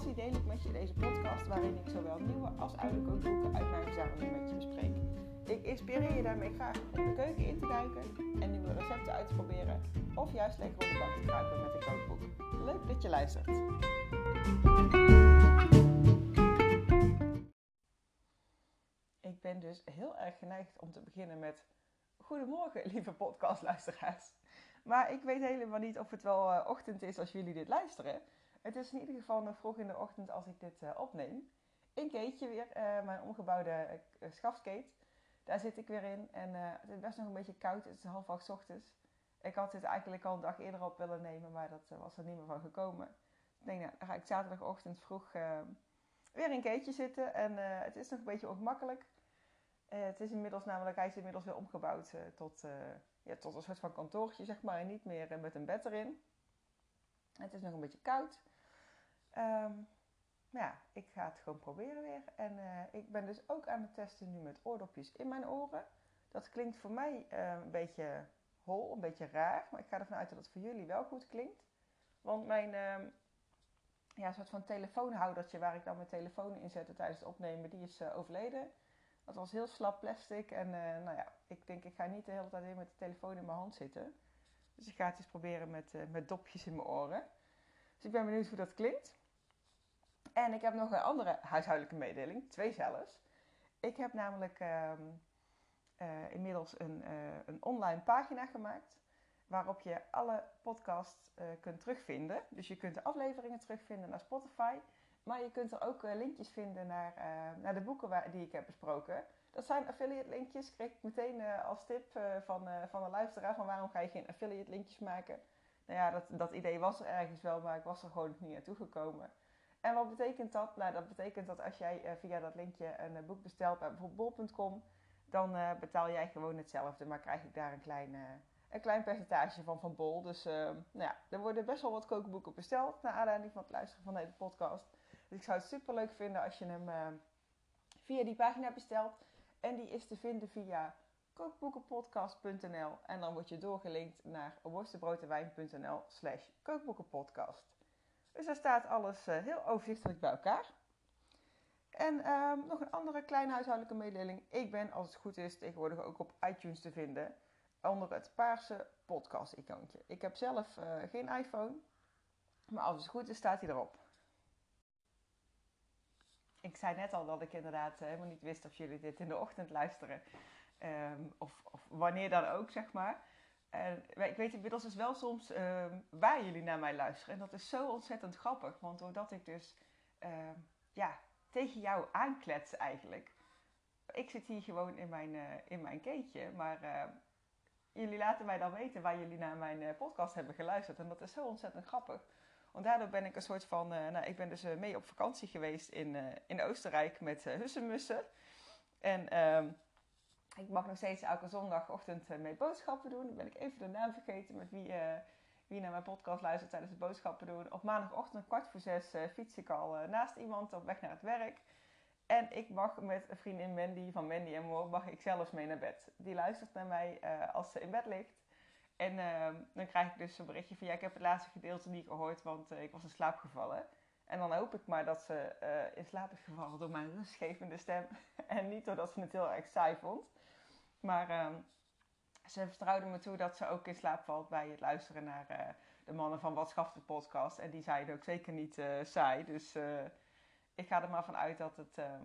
passie deel ik met je deze podcast, waarin ik zowel nieuwe als oude kookboeken uit mijn verzameling met je bespreek. Ik inspireer je daarmee graag om de keuken in te duiken en nieuwe recepten uit te proberen. Of juist lekker op de bank te kruipen met een kookboek. Leuk dat je luistert. Ik ben dus heel erg geneigd om te beginnen met Goedemorgen, lieve podcastluisteraars. Maar ik weet helemaal niet of het wel uh, ochtend is als jullie dit luisteren. Het is in ieder geval nog vroeg in de ochtend als ik dit uh, opneem. Een keetje weer, uh, mijn omgebouwde schafskeet. Daar zit ik weer in en het is best nog een beetje koud. Het is half acht ochtends. Ik had dit eigenlijk al een dag eerder op willen nemen, maar dat was er niet meer van gekomen. Ik denk, nou, dan ga ik zaterdagochtend vroeg weer in keetje zitten. En het is nog een beetje ongemakkelijk. Het is inmiddels namelijk, hij is inmiddels weer omgebouwd tot, ja, tot een soort van kantoortje, zeg maar. En niet meer met een bed erin. Het is nog een beetje koud. Um, maar ja, ik ga het gewoon proberen weer. En ik ben dus ook aan het testen nu met oordopjes in mijn oren. Dat klinkt voor mij een beetje hol, een beetje raar. Maar ik ga ervan uit dat het voor jullie wel goed klinkt. Want mijn ehm, ja, soort van telefoonhoudertje waar ik dan mijn telefoon in zette tijdens het opnemen, die is overleden. Dat was heel slap plastic. En nou ja, ik denk, ik ga niet de hele tijd weer met de telefoon in mijn hand zitten. Dus ik ga het eens proberen met, met dopjes in mijn oren. Dus ik ben benieuwd hoe dat klinkt. En ik heb nog een andere huishoudelijke mededeling. Twee zelfs. Ik heb namelijk uh, inmiddels een, een online pagina gemaakt. Waarop je alle podcasts kunt terugvinden. Dus je kunt de afleveringen terugvinden naar Spotify. Maar je kunt er ook linkjes vinden naar, naar de boeken die ik heb besproken. Dat zijn affiliate linkjes. Kreeg ik meteen als tip van, van een luisteraar van waarom ga je geen affiliate linkjes maken. Nou ja, dat, dat idee was er ergens wel, maar ik was er gewoon niet naartoe gekomen. En wat betekent dat? Nou, dat betekent dat als jij via dat linkje een boek bestelt bij bijvoorbeeld bol.com, dan betaal jij gewoon hetzelfde, maar krijg ik daar een klein, een klein percentage van van bol. Dus nou ja, er worden best wel wat kookboeken besteld naar aanleiding van het luisteren van deze podcast. Dus ik zou het super leuk vinden als je hem via die pagina bestelt. En die is te vinden via kookboekenpodcast.nl. En dan word je doorgelinkt naar worstenbroodewijn.nl slash kookboekenpodcast. Dus daar staat alles uh, heel overzichtelijk bij elkaar. En um, nog een andere kleine huishoudelijke mededeling. Ik ben, als het goed is, tegenwoordig ook op iTunes te vinden. Onder het paarse podcast-icoontje. Ik heb zelf uh, geen iPhone. Maar als het goed is, staat hij erop ik zei net al dat ik inderdaad eh, helemaal niet wist of jullie dit in de ochtend luisteren. Um, of, of, wanneer dan ook, zeg maar. Ik weet inmiddels dus wel soms um, waar jullie naar mij luisteren. En dat is zo ontzettend grappig. Want doordat ik dus um, ja, tegen jou aanklets eigenlijk. Ik zit hier gewoon in mijn, uh, in mijn keetje. Maar uh, jullie laten mij dan weten waar jullie naar mijn uh, podcast hebben geluisterd. En dat is zo ontzettend grappig. Want daardoor ben ik een soort van. Uh, nou, ik ben dus mee op vakantie geweest in, in Oostenrijk met hussenmussen. En ehm, ik mag nog steeds elke zondagochtend mee boodschappen doen. Dan ben ik even de naam vergeten met wie, wie naar mijn podcast luistert tijdens het boodschappen doen. Op maandagochtend kwart voor zes fiets ik al naast iemand op weg naar het werk. En ik mag met een vriendin Mandy van Mandy en Moor, mag ik zelfs mee naar bed. Die luistert naar mij als ze in bed ligt. En uh, dan krijg ik dus een berichtje van ja, ik heb het laatste gedeelte niet gehoord, want ik was in slaap gevallen. En dan hoop ik maar dat ze in slaap is gevallen door mijn rustgevende stem. en niet doordat ze het heel erg saai vond. Maar uh, ze vertrouwde me toe dat ze ook in slaap valt bij het luisteren naar eh, de mannen van Wat Schaft de podcast. En die zeiden ook zeker niet saai. Dus ik ga er maar van uit dat het, ehm,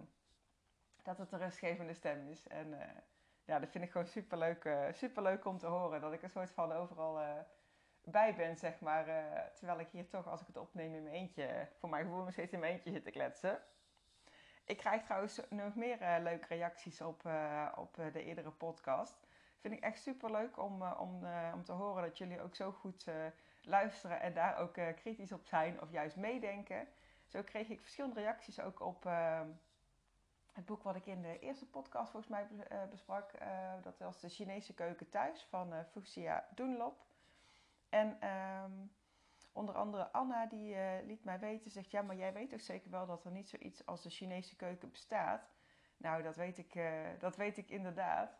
dat het een rustgevende stem is. En ja, dat vind ik gewoon super leuk, uh, super leuk om te horen. Dat ik een soort van overal uh, bij ben, zeg maar. Uh, terwijl ik hier toch, als ik het opneem in mijn eentje, voor mijn gevoel nog steeds in mijn eentje zit te kletsen. Ik krijg trouwens nog meer leuke reacties op, op de eerdere podcast. Vind ik echt super leuk om, om, om te horen dat jullie ook zo goed luisteren en daar ook kritisch op zijn of juist meedenken. Zo kreeg ik verschillende reacties ook op het boek wat ik in de eerste podcast volgens mij besprak, dat was de Chinese keuken thuis van Fuxia Dunlop. En um, onder andere Anna die liet mij weten, zegt ja, maar jij weet toch zeker wel dat er niet zoiets als de Chinese keuken bestaat? Nou, dat weet ik, dat weet ik inderdaad.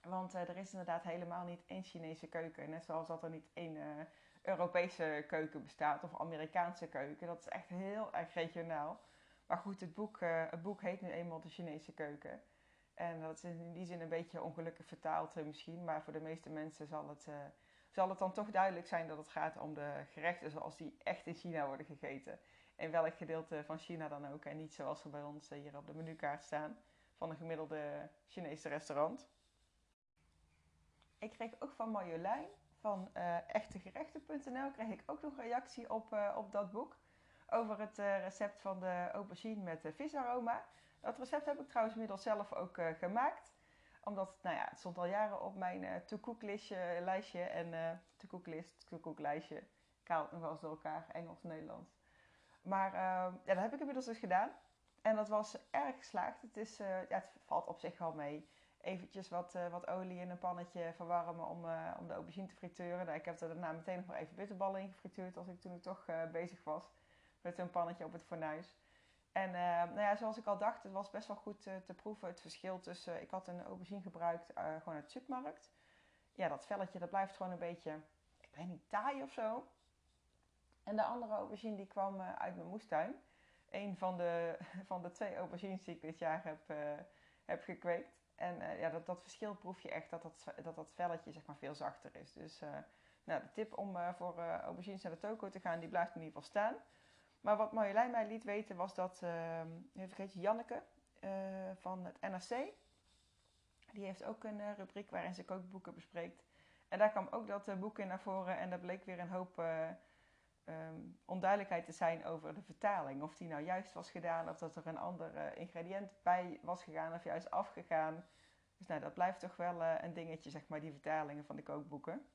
Want er is inderdaad helemaal niet één Chinese keuken. Net zoals dat er niet één Europese keuken bestaat of Amerikaanse keuken. Dat is echt heel erg regionaal. Maar goed, het boek, het boek heet nu eenmaal de Chinese keuken. En dat is in die zin een beetje ongelukkig vertaald misschien. Maar voor de meeste mensen zal het, zal het dan toch duidelijk zijn dat het gaat om de gerechten zoals die echt in China worden gegeten. In welk gedeelte van China dan ook. En niet zoals ze bij ons hier op de menukaart staan van een gemiddelde Chinese restaurant. Ik kreeg ook van Marjolein van uh, echtegerechten.nl kreeg ik ook nog reactie op, uh, op dat boek. Over het recept van de aubergine met visaroma. Dat recept heb ik trouwens inmiddels zelf ook gemaakt omdat, nou ja, het stond al jaren op mijn uh, to-cook lijstje. En uh, to-cook list, to-cook lijstje. Ik haal het nog wel eens door elkaar, Engels, Nederlands. Maar uh, ja, dat heb ik inmiddels dus gedaan. En dat was erg geslaagd. Het, is, ja, het valt op zich wel mee. Eventjes wat, wat olie in een pannetje verwarmen om, om de aubergine te friteuren. Nou, ik heb er daarna meteen nog maar even bitterballen in gefrituurd als ik toen toch bezig was. Met zo'n pannetje op het fornuis. En uh, nou ja, zoals ik al dacht, het was best wel goed uh, te proeven het verschil tussen... ik had een aubergine gebruikt, uh, gewoon uit de supermarkt. Ja, dat velletje, dat blijft gewoon een beetje, ik weet niet, taai of zo. En de andere aubergine die kwam uit mijn moestuin. Een van de, van de twee aubergines die ik dit jaar heb, heb gekweekt. En ja, dat, dat verschil proef je echt, dat dat, dat, dat velletje zeg maar veel zachter is. Dus nou, de tip om voor aubergines naar de toko te gaan, die blijft in ieder geval staan. Maar wat Marjolein mij liet weten was dat, uh, even vergeten, Janneke uh, van het NRC, die heeft ook een uh, rubriek waarin ze kookboeken bespreekt. En daar kwam ook dat boek in naar voren en daar bleek weer een hoop um, onduidelijkheid te zijn over de vertaling. Of die nou juist was gedaan of dat er een ander ingrediënt bij was gegaan of juist afgegaan. Dus nou, dat blijft toch wel een dingetje, zeg maar, die vertalingen van de kookboeken.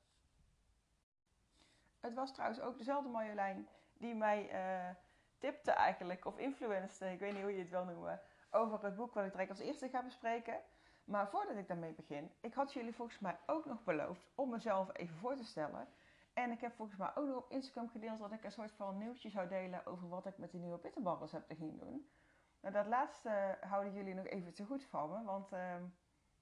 Het was trouwens ook dezelfde Marjolein die mij uh, tipte eigenlijk, of influenced, ik weet niet hoe je het wil noemen, over het boek wat ik direct als eerste ga bespreken. Maar voordat ik daarmee begin, ik had jullie volgens mij ook nog beloofd om mezelf even voor te stellen. En ik heb volgens mij ook nog op Instagram gedeeld dat ik een soort van nieuwtje zou delen over wat ik met die nieuwe bitterbalrecepten ging doen. Nou, dat laatste houden jullie nog even te goed van me, want uh,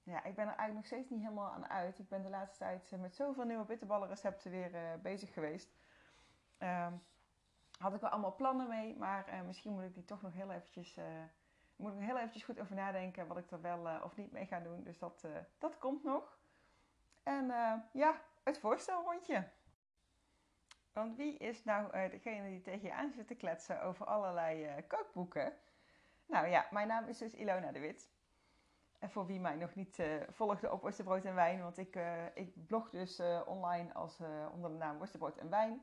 ja, ik ben er eigenlijk nog steeds niet helemaal aan uit. Ik ben de laatste tijd met zoveel nieuwe bitterballenrecepten weer uh, bezig geweest. Uh, had ik wel allemaal plannen mee, maar uh, misschien moet ik die toch nog heel eventjes, uh, moet ik heel eventjes goed over nadenken wat ik er wel uh, of niet mee ga doen. Dus dat, dat komt nog. En ja, het voorstelrondje. Want wie is nou degene die tegen je aan zit te kletsen over allerlei kookboeken? Nou ja, mijn naam is dus Ilona de Wit. En voor wie mij nog niet volgde op Worstenbrood en Wijn, want ik, ik blog dus online als, onder de naam Worstenbrood en Wijn.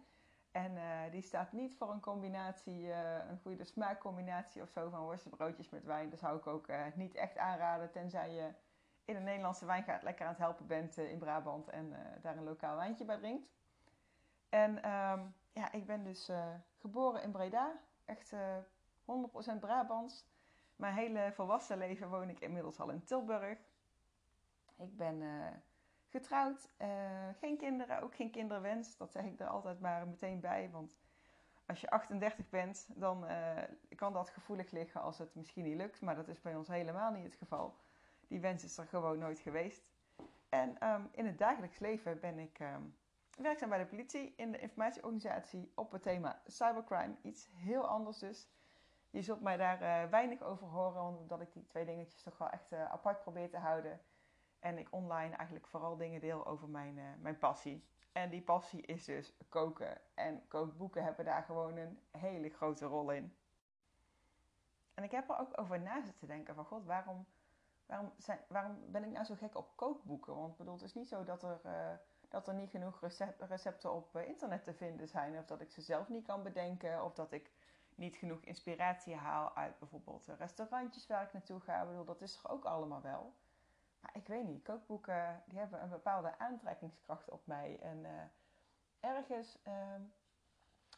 En uh, die staat niet voor een combinatie, uh, een goede smaakcombinatie of zo van worstenbroodjes met wijn. Dat zou ik ook uh, niet echt aanraden, tenzij je in een Nederlandse wijngaard lekker aan het helpen bent in Brabant en daar een lokaal wijntje bij drinkt. En um, ja, ik ben dus geboren in Breda, echt 100% Brabants. Mijn hele volwassen leven woon ik inmiddels al in Tilburg. Ik ben getrouwd, uh, geen kinderen, ook geen kinderwens. Dat zeg ik er altijd maar meteen bij. Want als je 38 bent, dan uh, kan dat gevoelig liggen als het misschien niet lukt. Maar dat is bij ons helemaal niet het geval. Die wens is er gewoon nooit geweest. En um, in het dagelijks leven ben ik um, werkzaam bij de politie in de informatieorganisatie op het thema cybercrime. Iets heel anders dus. Je zult mij daar uh, weinig over horen, omdat ik die twee dingetjes toch wel echt apart probeer te houden. En ik online eigenlijk vooral dingen deel over mijn, uh, mijn passie. En die passie is dus koken. En kookboeken hebben daar gewoon een hele grote rol in. En ik heb er ook over na zitten denken van god, waarom, waarom, zijn, waarom ben ik nou zo gek op kookboeken? Want bedoel, het is niet zo dat er, uh, dat er niet genoeg recepten op uh, internet te vinden zijn. Of dat ik ze zelf niet kan bedenken. Of dat ik niet genoeg inspiratie haal uit bijvoorbeeld restaurantjes waar ik naartoe ga. Ik bedoel, dat is er ook allemaal wel. Maar ik weet niet, kookboeken die hebben een bepaalde aantrekkingskracht op mij. En uh, ergens uh,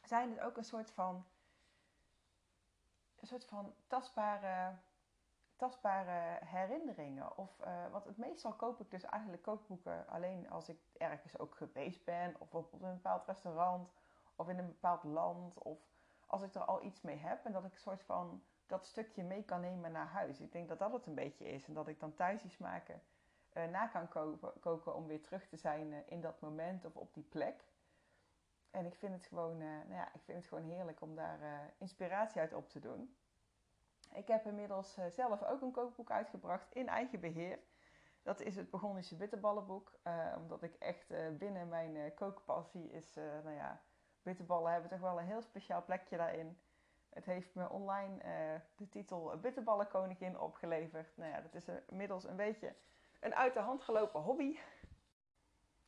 zijn het ook een soort van, een soort van tastbare, tastbare herinneringen. Of, uh, want het meestal koop ik dus eigenlijk kookboeken alleen als ik ergens ook geweest ben. Of op een bepaald restaurant. Of in een bepaald land. Of als ik er al iets mee heb. En dat ik een soort van dat stukje mee kan nemen naar huis. Ik denk dat dat het een beetje is. En dat ik dan thuis die smaken na kan koken, om weer terug te zijn in dat moment of op die plek. En ik vind het gewoon, nou ja, ik vind het gewoon heerlijk om daar inspiratie uit op te doen. Ik heb inmiddels zelf ook een kookboek uitgebracht in eigen beheer. Dat is het Begonische Bitterballenboek. omdat ik echt binnen mijn kookpassie is, nou ja, bitterballen hebben toch wel een heel speciaal plekje daarin. Het heeft me online uh, de titel Bitterballenkoningin opgeleverd. Nou ja, dat is inmiddels een beetje een uit de hand gelopen hobby.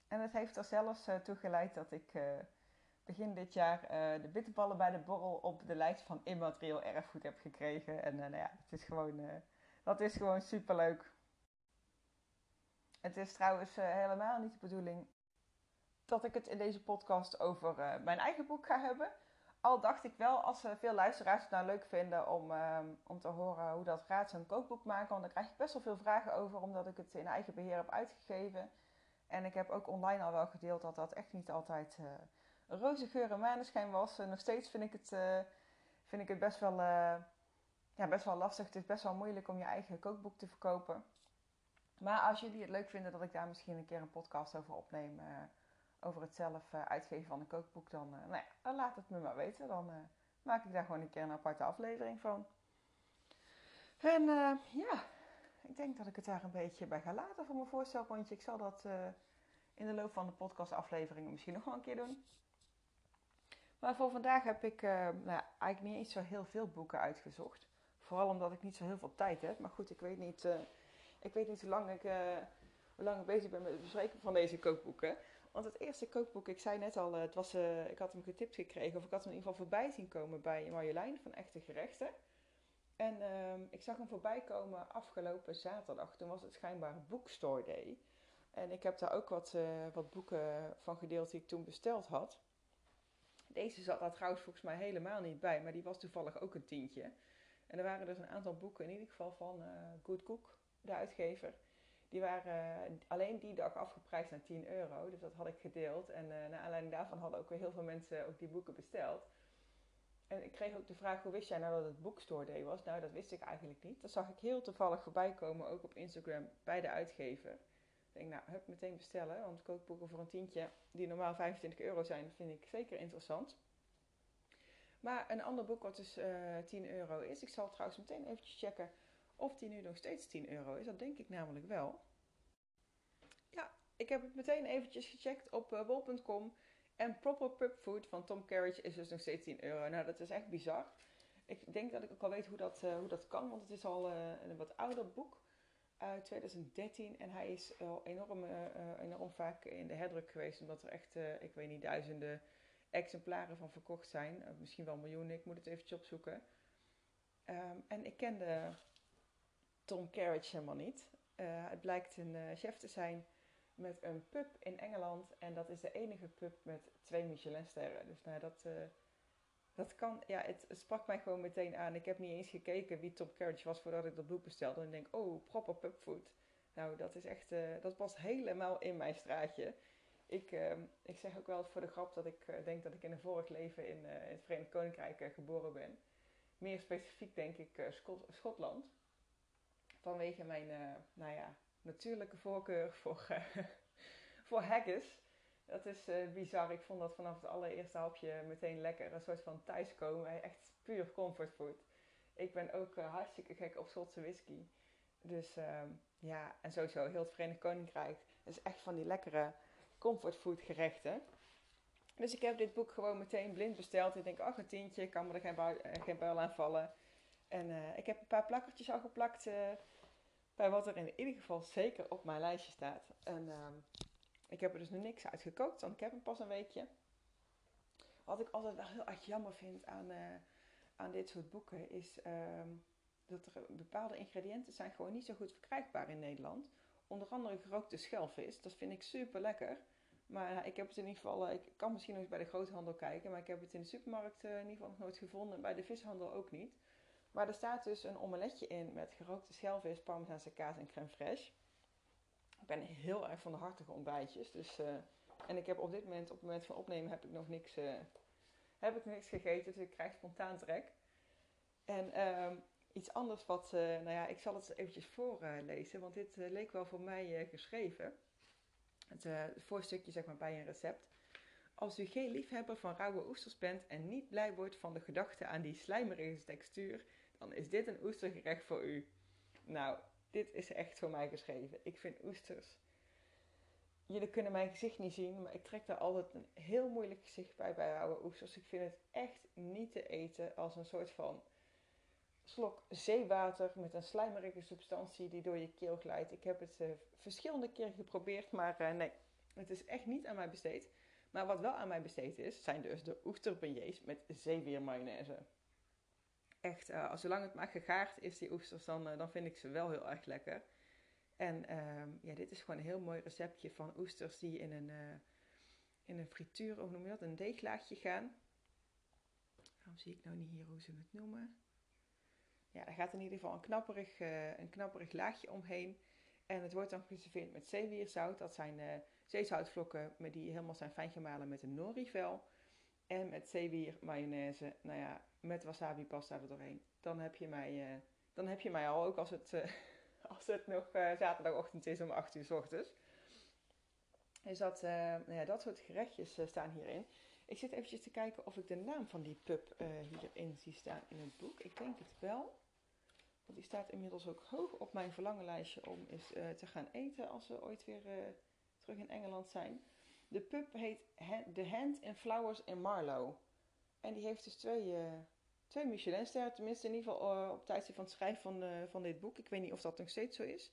En het heeft er zelfs uh, toe geleid dat ik uh, begin dit jaar de bitterballen bij de borrel op de lijst van immaterieel erfgoed heb gekregen. En nou ja, het is gewoon, dat is gewoon superleuk. Het is trouwens helemaal niet de bedoeling dat ik het in deze podcast over mijn eigen boek ga hebben. Al dacht ik wel, als veel luisteraars het nou leuk vinden om, ehm, om te horen hoe dat gaat, zo'n kookboek maken. Want daar krijg ik best wel veel vragen over, omdat ik het in eigen beheer heb uitgegeven. En ik heb ook online al wel gedeeld dat dat echt niet altijd uh, roze geur en maneschijn was. nog steeds vind ik het, uh, vind ik het best, wel, uh, ja, best wel lastig. Het is best wel moeilijk om je eigen kookboek te verkopen. Maar als jullie het leuk vinden dat ik daar misschien een keer een podcast over opneem over het zelf uh, uitgeven van een kookboek, dan, uh, nou ja, laat het me maar weten. Dan uh, maak ik daar gewoon een keer een aparte aflevering van. En ja, ik denk dat ik het daar een beetje bij ga laten voor mijn voorstelrondje. Ik zal dat in de loop van de podcastafleveringen misschien nog wel een keer doen. Maar voor vandaag heb ik nou, eigenlijk niet eens zo heel veel boeken uitgezocht. Vooral omdat ik niet zo heel veel tijd heb. Maar goed, ik weet niet, ik weet niet lang ik, hoe lang ik bezig ben met het bespreken van deze kookboeken. Want het eerste kookboek, ik zei net al, het was, uh, ik had hem getipt gekregen, of ik had hem in ieder geval voorbij zien komen bij Marjolein van Echte Gerechten. En uh, ik zag hem voorbij komen afgelopen zaterdag. Toen was het schijnbaar Bookstore Day. En ik heb daar ook wat, uh, wat boeken van gedeeld die ik toen besteld had. Deze zat daar trouwens volgens mij helemaal niet bij, maar die was toevallig ook een tientje. En er waren dus een aantal boeken, in ieder geval van Good Cook, de uitgever. Die waren alleen die dag afgeprijsd naar 10 euro. Dus dat had ik gedeeld. En uh, naar aanleiding daarvan hadden ook weer heel veel mensen ook die boeken besteld. En ik kreeg ook de vraag, hoe wist jij nou dat het Bookstore Day was? Nou, dat wist ik eigenlijk niet. Dat zag ik heel toevallig voorbij komen, ook op Instagram, bij de uitgever. Ik denk, nou, hup, meteen bestellen. Want kookboeken voor een tientje, die normaal 25 euro zijn, vind ik zeker interessant. Maar een ander boek wat dus uh, eh, 10 euro is. Ik zal trouwens meteen eventjes checken of die nu nog steeds 10 euro is, dat denk ik namelijk wel. Ja, ik heb het meteen eventjes gecheckt op uh, bol.com. En Proper Pub Food van Tom Carriage is dus nog steeds 10 euro. Nou, dat is echt bizar. Ik denk dat ik ook al weet hoe dat, uh, hoe dat kan, want het is al uh, een wat ouder boek uit 2013. En hij is al enorm, enorm vaak in de herdruk geweest, omdat er echt, ik weet niet, duizenden exemplaren van verkocht zijn. misschien wel miljoenen, ik moet het eventjes opzoeken. Um, en ik kende Tom Carriage helemaal niet. Uh, het blijkt een uh, chef te zijn met een pub in Engeland. En dat is de enige pub met twee Michelinsterren. Dus nou, dat, uh, dat kan... Ja, het, sprak mij gewoon meteen aan. Ik heb niet eens gekeken wie Tom Carriage was voordat ik dat boek bestelde. En ik denk, oh, proper pubfood. Nou, dat is echt... dat past helemaal in mijn straatje. Ik, ik zeg ook wel voor de grap dat ik denk dat ik in een vorig leven in, het Verenigd Koninkrijk geboren ben. Meer specifiek denk ik Schot Schotland vanwege mijn uh, nou ja, natuurlijke voorkeur voor, uh, voor haggis. Dat is uh, bizar. Ik vond dat vanaf het allereerste hapje meteen lekker. Een soort van thuiskomen. Echt puur comfortfood. Ik ben ook hartstikke gek op Schotse whisky. Dus ehm, ja, en sowieso heel het Verenigd Koninkrijk. Dat is echt van die lekkere comfortfood gerechten. Dus ik heb dit boek gewoon meteen blind besteld. Ik denk, ach, een tientje, kan me er geen, geen buil aan vallen. En ik heb een paar plakkertjes al geplakt bij wat er in ieder geval zeker op mijn lijstje staat. En uh, ik heb er dus nog niks uitgekookt, want ik heb hem pas een weekje. Wat ik altijd wel heel erg jammer vind aan, uh, aan dit soort boeken is uh, dat er bepaalde ingrediënten zijn gewoon niet zo goed verkrijgbaar in Nederland. Onder andere gerookte schelvis, dat vind ik super lekker. Maar ik heb het in ieder geval, eh, ik kan misschien nog eens bij de groothandel kijken, maar ik heb het in de supermarkt in ieder geval nog nooit gevonden. En bij de vishandel ook niet. Maar er staat dus een omeletje in met gerookte schelvis, parmezaanse kaas en crème fraîche. Ik ben heel erg van de hartige ontbijtjes. Dus, uh, en ik heb op dit moment, op het moment van opnemen, heb ik nog niks, uh, heb ik niks gegeten. Dus ik krijg spontaan trek. En uh, Iets anders wat, nou ja, ik zal het eventjes voorlezen, want dit leek wel voor mij geschreven. Het voorstukje zeg maar bij een recept. Als u geen liefhebber van rauwe oesters bent en niet blij wordt van de gedachte aan die slijmerige textuur, dan is dit een oestergerecht voor u. Nou, dit is echt voor mij geschreven. Ik vind oesters. Jullie kunnen mijn gezicht niet zien, maar ik trek daar altijd een heel moeilijk gezicht bij bij rauwe oesters. Ik vind het echt niet te eten als een soort van slok zeewater met een slijmerige substantie die door je keel glijdt. Ik heb het uh, verschillende keren geprobeerd, maar uh, nee, het is echt niet aan mij besteed. Maar wat wel aan mij besteed is, zijn dus de oesterbeignets met zeewiermayonaise. Echt, uh, als zolang het maar gegaard is, die oesters, dan, dan vind ik ze wel heel erg lekker. En ehm, ja, dit is gewoon een heel mooi receptje van oesters die in een, uh, in een frituur, hoe noem je dat, een deeglaagje gaan. Waarom zie ik nou niet hier hoe ze het noemen? Ja, daar gaat in ieder geval een knapperig, een knapperig laagje omheen. En het wordt dan geserveerd met zeewierzout. Dat zijn zeezoutvlokken die helemaal zijn fijn gemalen met een nori-vel. En met zeewier, mayonaise, nou ja, met wasabi pasta er doorheen. Dan heb je mij, dan heb je mij al, ook als het als het nog uh, zaterdagochtend is om 8 uur s ochtends. Dus dat, nou ja, dat soort gerechtjes staan hierin. Ik zit eventjes te kijken of ik de naam van die pub hierin zie staan in het boek. Ik denk het wel. Want die staat inmiddels ook hoog op mijn verlangenlijstje om eens te gaan eten als we ooit weer terug in Engeland zijn. De pub heet The Hand in Flowers in Marlow. En die heeft dus twee, twee Michelinsterren, tenminste in ieder geval uh, op tijdstip van het schrijven van, uh, van dit boek. Ik weet niet of dat nog steeds zo is.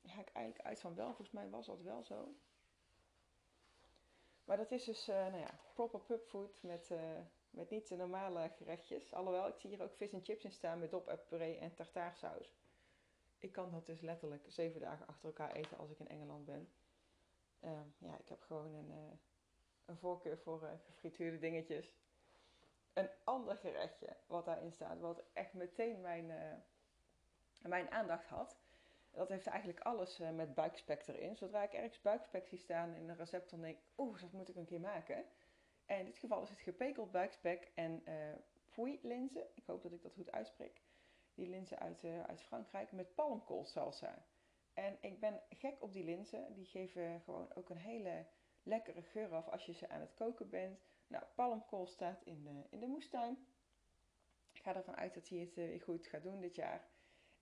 Daar ga ik eigenlijk uit van wel. Volgens mij was dat wel zo. Maar dat is dus, uh, nou ja, proper pubfood met, met niet de normale gerechtjes. Alhoewel, ik zie hier ook vis en chips in staan met dop puree en tartaarsaus. Ik kan dat dus letterlijk zeven dagen achter elkaar eten als ik in Engeland ben. Ehm, ja, ik heb gewoon een, een voorkeur voor gefrituurde dingetjes een ander gerechtje wat daarin staat, wat echt meteen mijn, uh, mijn aandacht had. Dat heeft eigenlijk alles uh, met buikspek erin. Zodra ik ergens buikspek zie staan in een recept, dan denk ik, oeh, dat moet ik een keer maken. En in dit geval is het gepekeld buikspek en uh, linzen. Ik hoop dat ik dat goed uitspreek. Die linzen uit, uit Frankrijk met palmkoolsalsa. En ik ben gek op die linzen. Die geven gewoon ook een hele lekkere geur af als je ze aan het koken bent. Nou, palmkool staat in de, in de moestuin. Ik ga ervan uit dat hij het uh, weer goed gaat doen dit jaar.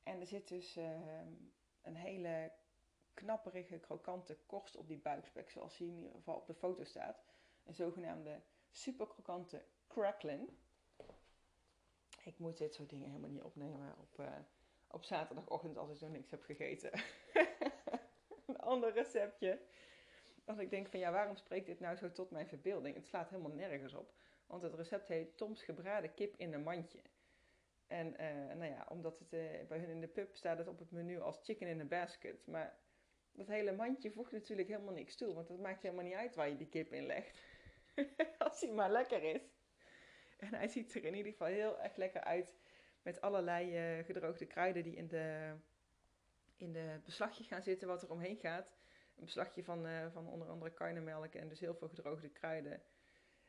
En er zit dus uh, een hele knapperige, krokante korst op die buikspek, zoals hij in ieder geval op de foto staat. Een zogenaamde super krokante cracklin. Ik moet dit soort dingen helemaal niet opnemen op, uh, op zaterdagochtend als ik nog niks heb gegeten. een ander receptje als ik denk van ja, waarom spreekt dit nou zo tot mijn verbeelding? Het slaat helemaal nergens op. Want het recept heet Toms gebraden kip in een mandje. En uh, nou ja, omdat het uh, bij hun in de pub staat het op het menu als chicken in a basket. Maar dat hele mandje voegt natuurlijk helemaal niks toe. Want het maakt helemaal niet uit waar je die kip in legt. als hij maar lekker is. En hij ziet er in ieder geval heel erg lekker uit. Met allerlei uh, gedroogde kruiden die in de, in de beslagje gaan zitten wat er omheen gaat een beslagje van, uh, van onder andere karnemelk en dus heel veel gedroogde kruiden.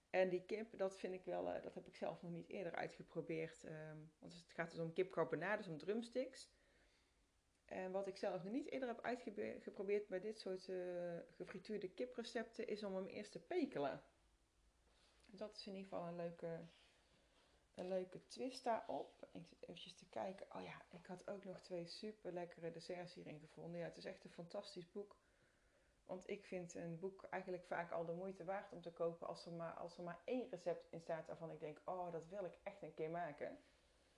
En die kip, dat vind ik wel, uh, dat heb ik zelf nog niet eerder uitgeprobeerd. Um, want het gaat dus om kip carbonade, dus om drumsticks. En wat ik zelf nog niet eerder heb uitgeprobeerd bij dit soort uh, gefrituurde kiprecepten, is om hem eerst te pekelen. Dat is in ieder geval een leuke, een leuke twist daarop. Ik zit eventjes te kijken. Oh ja, ik had ook nog twee super lekkere desserts hierin gevonden. Ja, het is echt een fantastisch boek. Want ik vind een boek eigenlijk vaak al de moeite waard om te kopen als er maar, als er maar één recept in staat waarvan ik denk, oh, dat wil ik echt een keer maken.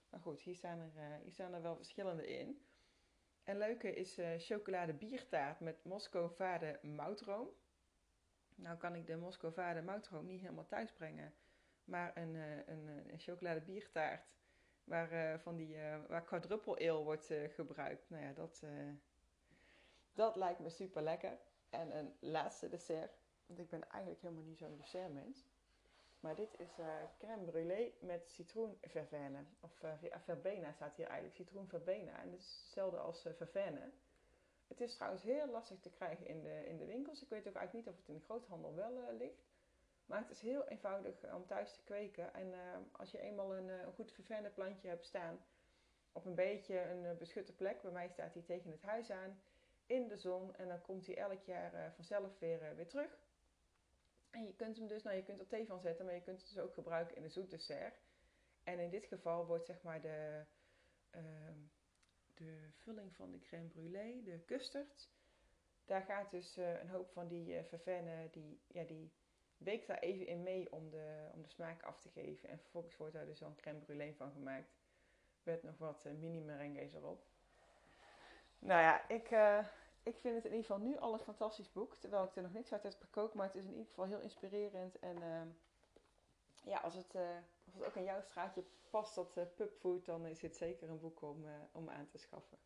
Maar goed, hier staan er, uh, hier staan er wel verschillende in. En leuke is uh, chocolade biertaart met Moscovade moutroom. Nou kan ik de Moscovade moutroom niet helemaal thuis brengen. Maar een, uh, een, chocolade biertaart waar, van die, waar quadruple ale wordt gebruikt. Nou ja, dat, dat lijkt me super lekker. En een laatste dessert. Want ik ben eigenlijk helemaal niet zo'n dessertmens. Maar dit is uh, crème brûlée met citroen vervene. Of uh, verbena staat hier eigenlijk. Citroen verbena. En het is hetzelfde als uh. Het is trouwens heel lastig te krijgen in de, in de winkels. Ik weet ook eigenlijk niet of het in de groothandel wel ligt. Maar het is heel eenvoudig om thuis te kweken. En als je eenmaal een, een goed vervene plantje hebt staan, op een beetje een beschutte plek. Bij mij staat hij tegen het huis aan, in de zon. En dan komt hij elk jaar vanzelf weer, weer terug. En je kunt hem dus, nou je kunt er thee van zetten, maar je kunt het dus ook gebruiken in een zoet dessert. En in dit geval wordt zeg maar de, ehm, de vulling van de crème brûlée, de custard. Daar gaat dus uh, een hoop van die uh, die, ja, die weekt daar even in mee om de, om de smaak af te geven. En vervolgens wordt daar dus dan crème brûlée van gemaakt. Met nog wat mini merengues erop. Nou ja, ik, ik vind het in ieder geval nu al een fantastisch boek. Terwijl ik er nog niks uit heb gekookt. Maar het is in ieder geval heel inspirerend. En ehm, ja, als het, uh, als het ook in jouw straatje past, dat uh, pubfood, dan is dit zeker een boek om, om aan te schaffen.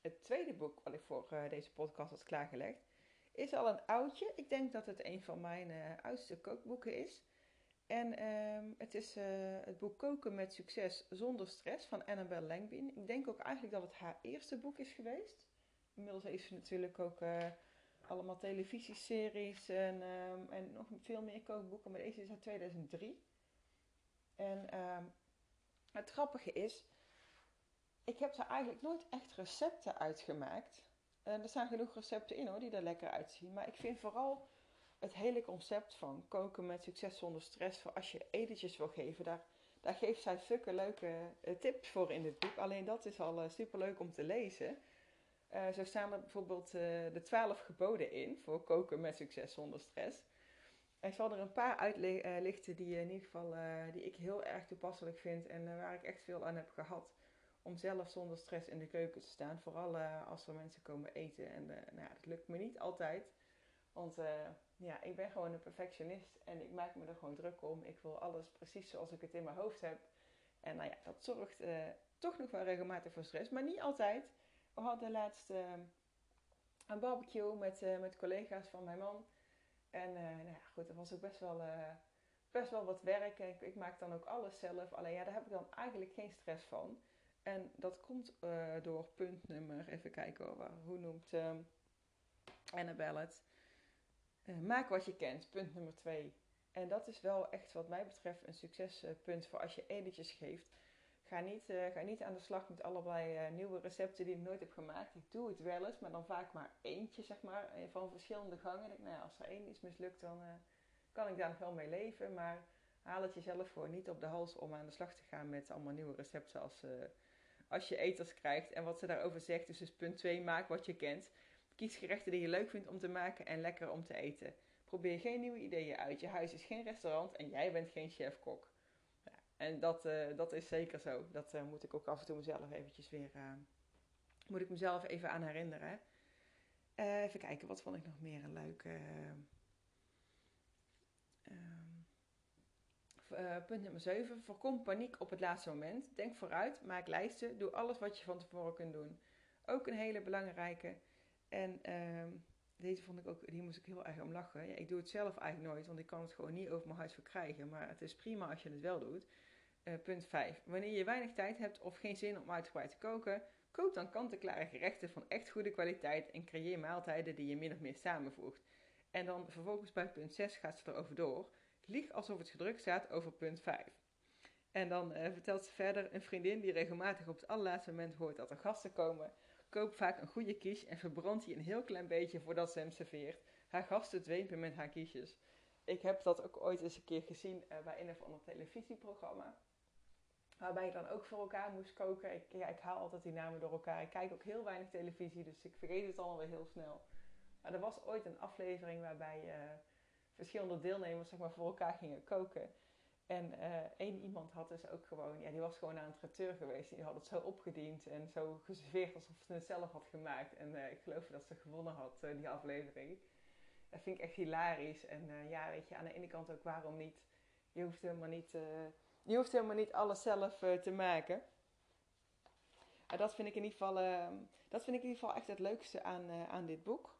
Het tweede boek wat ik voor deze podcast had klaargelegd, is al een oudje. Ik denk dat het een van mijn oudste kookboeken is. En um, het is het boek Koken met Succes zonder stress van Annabelle Langbin. Ik denk ook eigenlijk dat het haar eerste boek is geweest. Inmiddels heeft ze natuurlijk ook allemaal televisieseries en, um, en nog veel meer kookboeken. Maar deze is uit 2003. En um, het grappige is, ik heb er eigenlijk nooit echt recepten uitgemaakt. En er staan genoeg recepten in hoor, die er lekker uitzien. Maar ik vind vooral het hele concept van koken met succes zonder stress, voor als je etentjes wil geven, daar, daar geeft zij stukken leuke uh, tips voor in dit boek. Alleen dat is al uh, super leuk om te lezen. Uh, zo staan er bijvoorbeeld de twaalf geboden in voor koken met succes zonder stress. Ik zal er een paar uitlichten die, in ieder geval, die ik heel erg toepasselijk vind en waar ik echt veel aan heb gehad. Om zelf zonder stress in de keuken te staan. Vooral als er mensen komen eten. En nou dat lukt me niet altijd. Want ja, ik ben gewoon een perfectionist en ik maak me er gewoon druk om. Ik wil alles precies zoals ik het in mijn hoofd heb. En nou ja, dat zorgt toch nog wel regelmatig voor stress, maar niet altijd we hadden laatst uh, een barbecue met, uh, met collega's van mijn man. En uh, nou ja, goed, dat was ook best wel, best wel wat werk. Ik, ik, maak dan ook alles zelf. Alleen ja, daar heb ik dan eigenlijk geen stress van. En dat komt door punt nummer, even kijken hoor, hoe noemt Annabelle het? Maak wat je kent, punt nummer twee. En dat is wel echt wat mij betreft een succespunt voor als je editjes geeft. Ga niet, uh, ga niet aan de slag met allerlei uh, nieuwe recepten die ik nooit heb gemaakt. Ik doe het wel eens, maar dan vaak maar eentje, zeg maar, eh, van verschillende gangen. Ik, nou ja, als er één is mislukt, dan kan ik daar nog wel mee leven. Maar haal het jezelf voor niet op de hals om aan de slag te gaan met allemaal nieuwe recepten als, als je eters krijgt. En wat ze daarover zegt is dus punt 2, maak wat je kent. Kies gerechten die je leuk vindt om te maken en lekker om te eten. Probeer geen nieuwe ideeën uit. Je huis is geen restaurant en jij bent geen chef-kok. En dat, uh, dat is zeker zo. Dat uh, moet ik ook af en toe mezelf eventjes weer... Uh, moet ik mezelf even aan herinneren. even kijken, wat vond ik nog meer een leuke... Ehm, punt nummer 7. Voorkom paniek op het laatste moment. Denk vooruit, maak lijsten, doe alles wat je van tevoren kunt doen. Ook een hele belangrijke. En ehm, deze vond ik ook, die moest ik heel erg om lachen. Ja, ik doe het zelf eigenlijk nooit, want ik kan het gewoon niet over mijn huis verkrijgen. Maar het is prima als je het wel doet. Uh, punt 5. Wanneer je weinig tijd hebt of geen zin om uitgebreid te koken, kook dan kant-en-klare gerechten van echt goede kwaliteit en creëer maaltijden die je min of meer samenvoegt. En dan vervolgens bij punt 6 gaat ze erover door. Lieg alsof het gedrukt staat over punt 5. En dan uh, vertelt ze verder, een vriendin die regelmatig op het allerlaatste moment hoort dat er gasten komen, koopt vaak een goede quiche en verbrandt die een heel klein beetje voordat ze hem serveert. Haar gasten dwepen met haar quiches. Ik heb dat ook ooit eens een keer gezien uh, bij een of ander televisieprogramma. Waarbij je dan ook voor elkaar moest koken. Ik, ja, ik haal altijd die namen door elkaar. Ik kijk ook heel weinig televisie, dus ik vergeet het allemaal weer heel snel. Maar er was ooit een aflevering waarbij uh, verschillende deelnemers zeg maar, voor elkaar gingen koken. En uh, één iemand had dus ook gewoon, ja, die was gewoon aan het traiteur geweest. Die had het zo opgediend en zo geserveerd alsof ze het zelf had gemaakt. En uh, ik geloof dat ze gewonnen had, die aflevering. Dat vind ik echt hilarisch. En ja, weet je, aan de ene kant ook waarom niet. Je hoeft helemaal niet je hoeft helemaal niet alles zelf uh, te maken. Uh, dat, vind ik in ieder geval, uh, dat vind ik in ieder geval echt het leukste aan, eh, aan dit boek.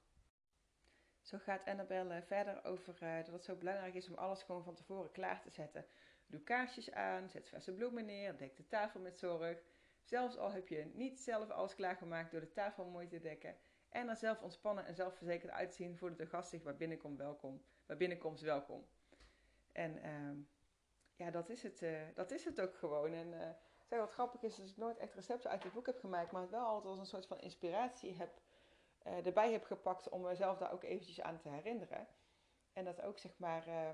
Zo gaat Annabelle verder over dat het zo belangrijk is om alles gewoon van tevoren klaar te zetten. Doe kaarsjes aan, zet verse bloemen neer, dek de tafel met zorg. Zelfs al heb je niet zelf alles klaargemaakt door de tafel mooi te dekken. En er zelf ontspannen en zelfverzekerd uitzien voordat de gast zich bij binnenkomst welkom. Bij binnenkomst welkom. En ehm, ja, dat is het, uh, dat is het ook gewoon. En wat grappig is, dat ik nooit echt recepten uit het boek heb gemaakt, maar het wel altijd als een soort van inspiratie heb, uh, erbij heb gepakt om mezelf daar ook eventjes aan te herinneren. En dat ook zeg maar uh,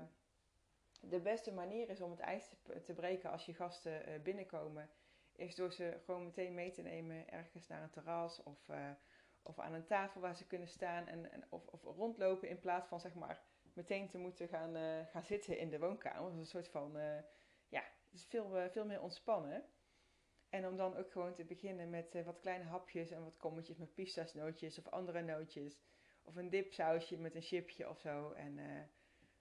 de beste manier is om het ijs te, breken als je gasten uh, binnenkomen, is door ze gewoon meteen mee te nemen ergens naar een terras of, of aan een tafel waar ze kunnen staan en, en of, of, rondlopen in plaats van zeg maar meteen te moeten gaan, gaan zitten in de woonkamer. Dat is een soort van, ja, het is veel, veel meer ontspannen. En om dan ook gewoon te beginnen met uh, wat kleine hapjes en wat kommetjes met pistasnootjes of andere nootjes. Of een dipsausje met een chipje of zo. En uh,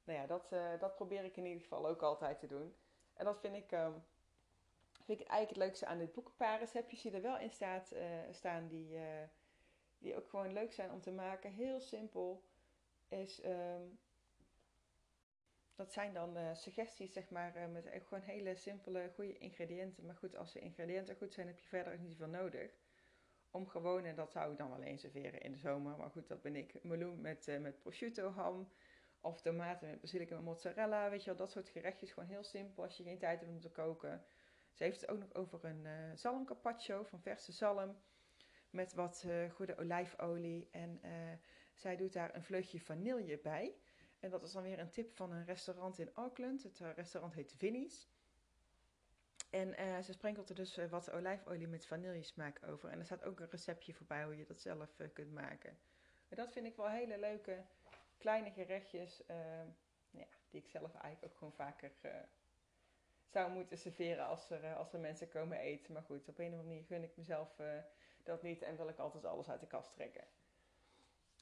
nou ja, dat, uh, dat probeer ik in ieder geval ook altijd te doen. En dat vind ik, um, vind ik eigenlijk het leukste aan dit boek. Een paar receptjes die er wel in staat, staan die, die ook gewoon leuk zijn om te maken. Heel simpel is um, dat zijn dan uh, suggesties, zeg maar, uh, met gewoon hele simpele, goede ingrediënten. Maar goed, als de ingrediënten goed zijn, heb je verder ook niet zoveel nodig. Om gewoon, en dat zou ik dan alleen serveren in de zomer, maar goed, dat ben ik. Meloen met, uh, met prosciutto ham. Of tomaten met basilicum en mozzarella. Weet je wel, dat soort gerechtjes. Gewoon heel simpel als je geen tijd hebt om te koken. Ze heeft het ook nog over een zalm carpaccio van verse zalm. Met wat goede olijfolie. En zij doet daar een vleugje vanille bij. En dat is dan weer een tip van een restaurant in Auckland. Het uh, restaurant heet Vinnie's. En uh, ze sprenkelt er dus uh, wat olijfolie met vanillesmaak over. En er staat ook een receptje voorbij hoe je dat zelf kunt maken. En dat vind ik wel hele leuke kleine gerechtjes. ja, die ik zelf eigenlijk ook gewoon vaker zou moeten serveren als er, als er mensen komen eten. Maar goed, op een of andere manier gun ik mezelf dat niet en wil ik altijd alles uit de kast trekken.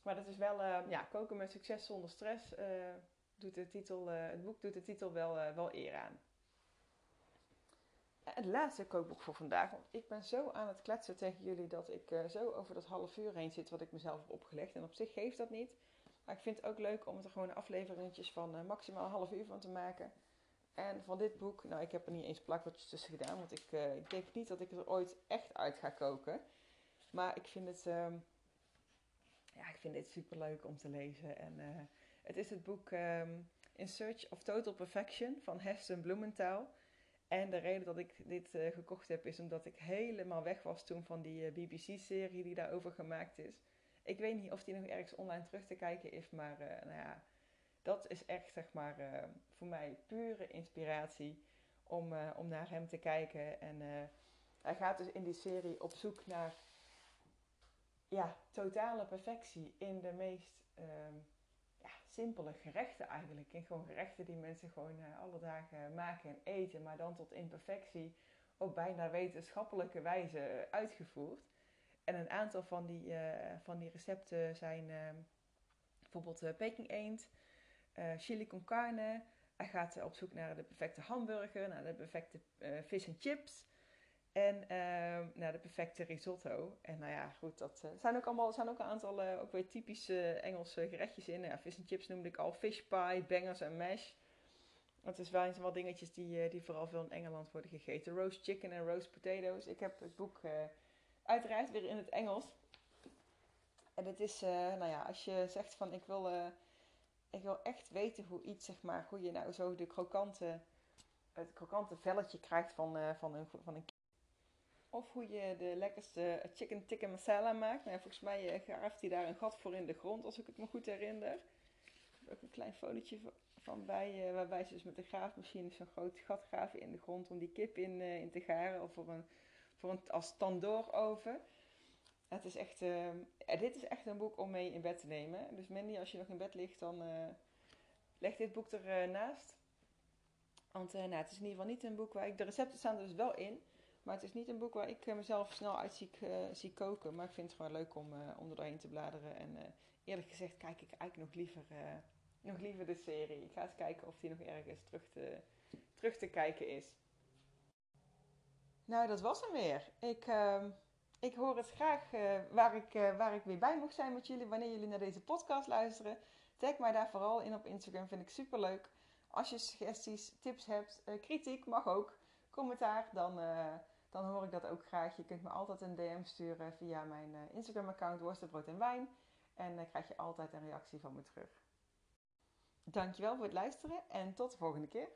Maar dat is wel, uh, ja, koken met succes zonder stress. Uh, doet de titel, uh, het boek doet de titel wel, wel eer aan. Het laatste kookboek voor vandaag. Want ik ben zo aan het kletsen tegen jullie dat ik zo over dat half uur heen zit wat ik mezelf heb opgelegd. En op zich geeft dat niet. Maar ik vind het ook leuk om er gewoon afleveringetjes van maximaal een half uur van te maken. En van dit boek, nou ik heb er niet eens plakwoordjes tussen gedaan. Want ik, ik denk niet dat ik er ooit echt uit ga koken. Maar ik vind het ehm, ja, ik vind dit super leuk om te lezen. En uh, het is het boek um, In Search of Total Perfection van Heston Blumenthal. En de reden dat ik dit uh, gekocht heb is omdat ik helemaal weg was toen van die eh, BBC-serie die daarover gemaakt is. Ik weet niet of die nog ergens online terug te kijken is, maar nou ja, dat is echt zeg maar voor mij pure inspiratie om, om naar hem te kijken. En hij gaat dus in die serie op zoek naar ja, totale perfectie in de meest um, ja, simpele gerechten eigenlijk. In gewoon gerechten die mensen gewoon uh, alle dagen maken en eten, maar dan tot imperfectie op bijna wetenschappelijke wijze uitgevoerd. En een aantal van die, uh, van die recepten zijn uh, bijvoorbeeld Peking eend, chili con carne. Hij gaat op zoek naar de perfecte hamburger, naar de perfecte vis en chips. En uh, nou, de perfecte risotto. En nou ja, goed, dat uh, zijn ook allemaal zijn ook een aantal uh, ook weer typische Engelse gerechtjes in. Ja, vis en chips noemde ik al, fish pie, bangers en mash. Het is wel eens wel dingetjes die, eh, die vooral veel in Engeland worden gegeten. Roast chicken en roast potatoes. Ik heb het boek uiteraard weer in het Engels. En het is, nou ja, als je zegt van ik wil, ik wil echt weten hoe iets, zeg maar, hoe je nou zo de krokante, het krokante velletje krijgt van, van, een, van een of hoe je de lekkerste chicken tikka masala maakt. Nou, volgens mij uh, graaft hij daar een gat voor in de grond, als ik het me goed herinner. Ik heb ook een klein fotootje van bij, uh, waarbij ze dus met de graafmachine zo'n groot gat graven in de grond om die kip in, uh, in te garen. Of voor een, voor een, als tandooroven. Het is echt, dit is echt een boek om mee in bed te nemen. Dus Mandy, als je nog in bed ligt, dan leg dit boek ernaast. Want nou, het is in ieder geval niet een boek waar ik... De recepten staan er dus wel in. Maar het is niet een boek waar ik eh, mezelf snel uit zie, uh, zie koken. Maar ik vind het gewoon leuk om, uh, om te bladeren. En eerlijk gezegd kijk ik eigenlijk nog liever, nog liever de serie. Ik ga eens kijken of die nog ergens terug te, terug te kijken is. Nou, dat was hem weer. Ik, ehm, ik hoor het graag waar, ik, waar ik weer bij mocht zijn met jullie. Wanneer jullie naar deze podcast luisteren. Tag mij daar vooral in op Instagram. Vind ik super leuk. Als je suggesties, tips hebt, kritiek mag ook. Commentaar, dan dan hoor ik dat ook graag. Je kunt me altijd een DM sturen via mijn uh, Instagram-account Worstenbrood en Wijn. En dan krijg je altijd een reactie van me terug. Dankjewel voor het luisteren en tot de volgende keer.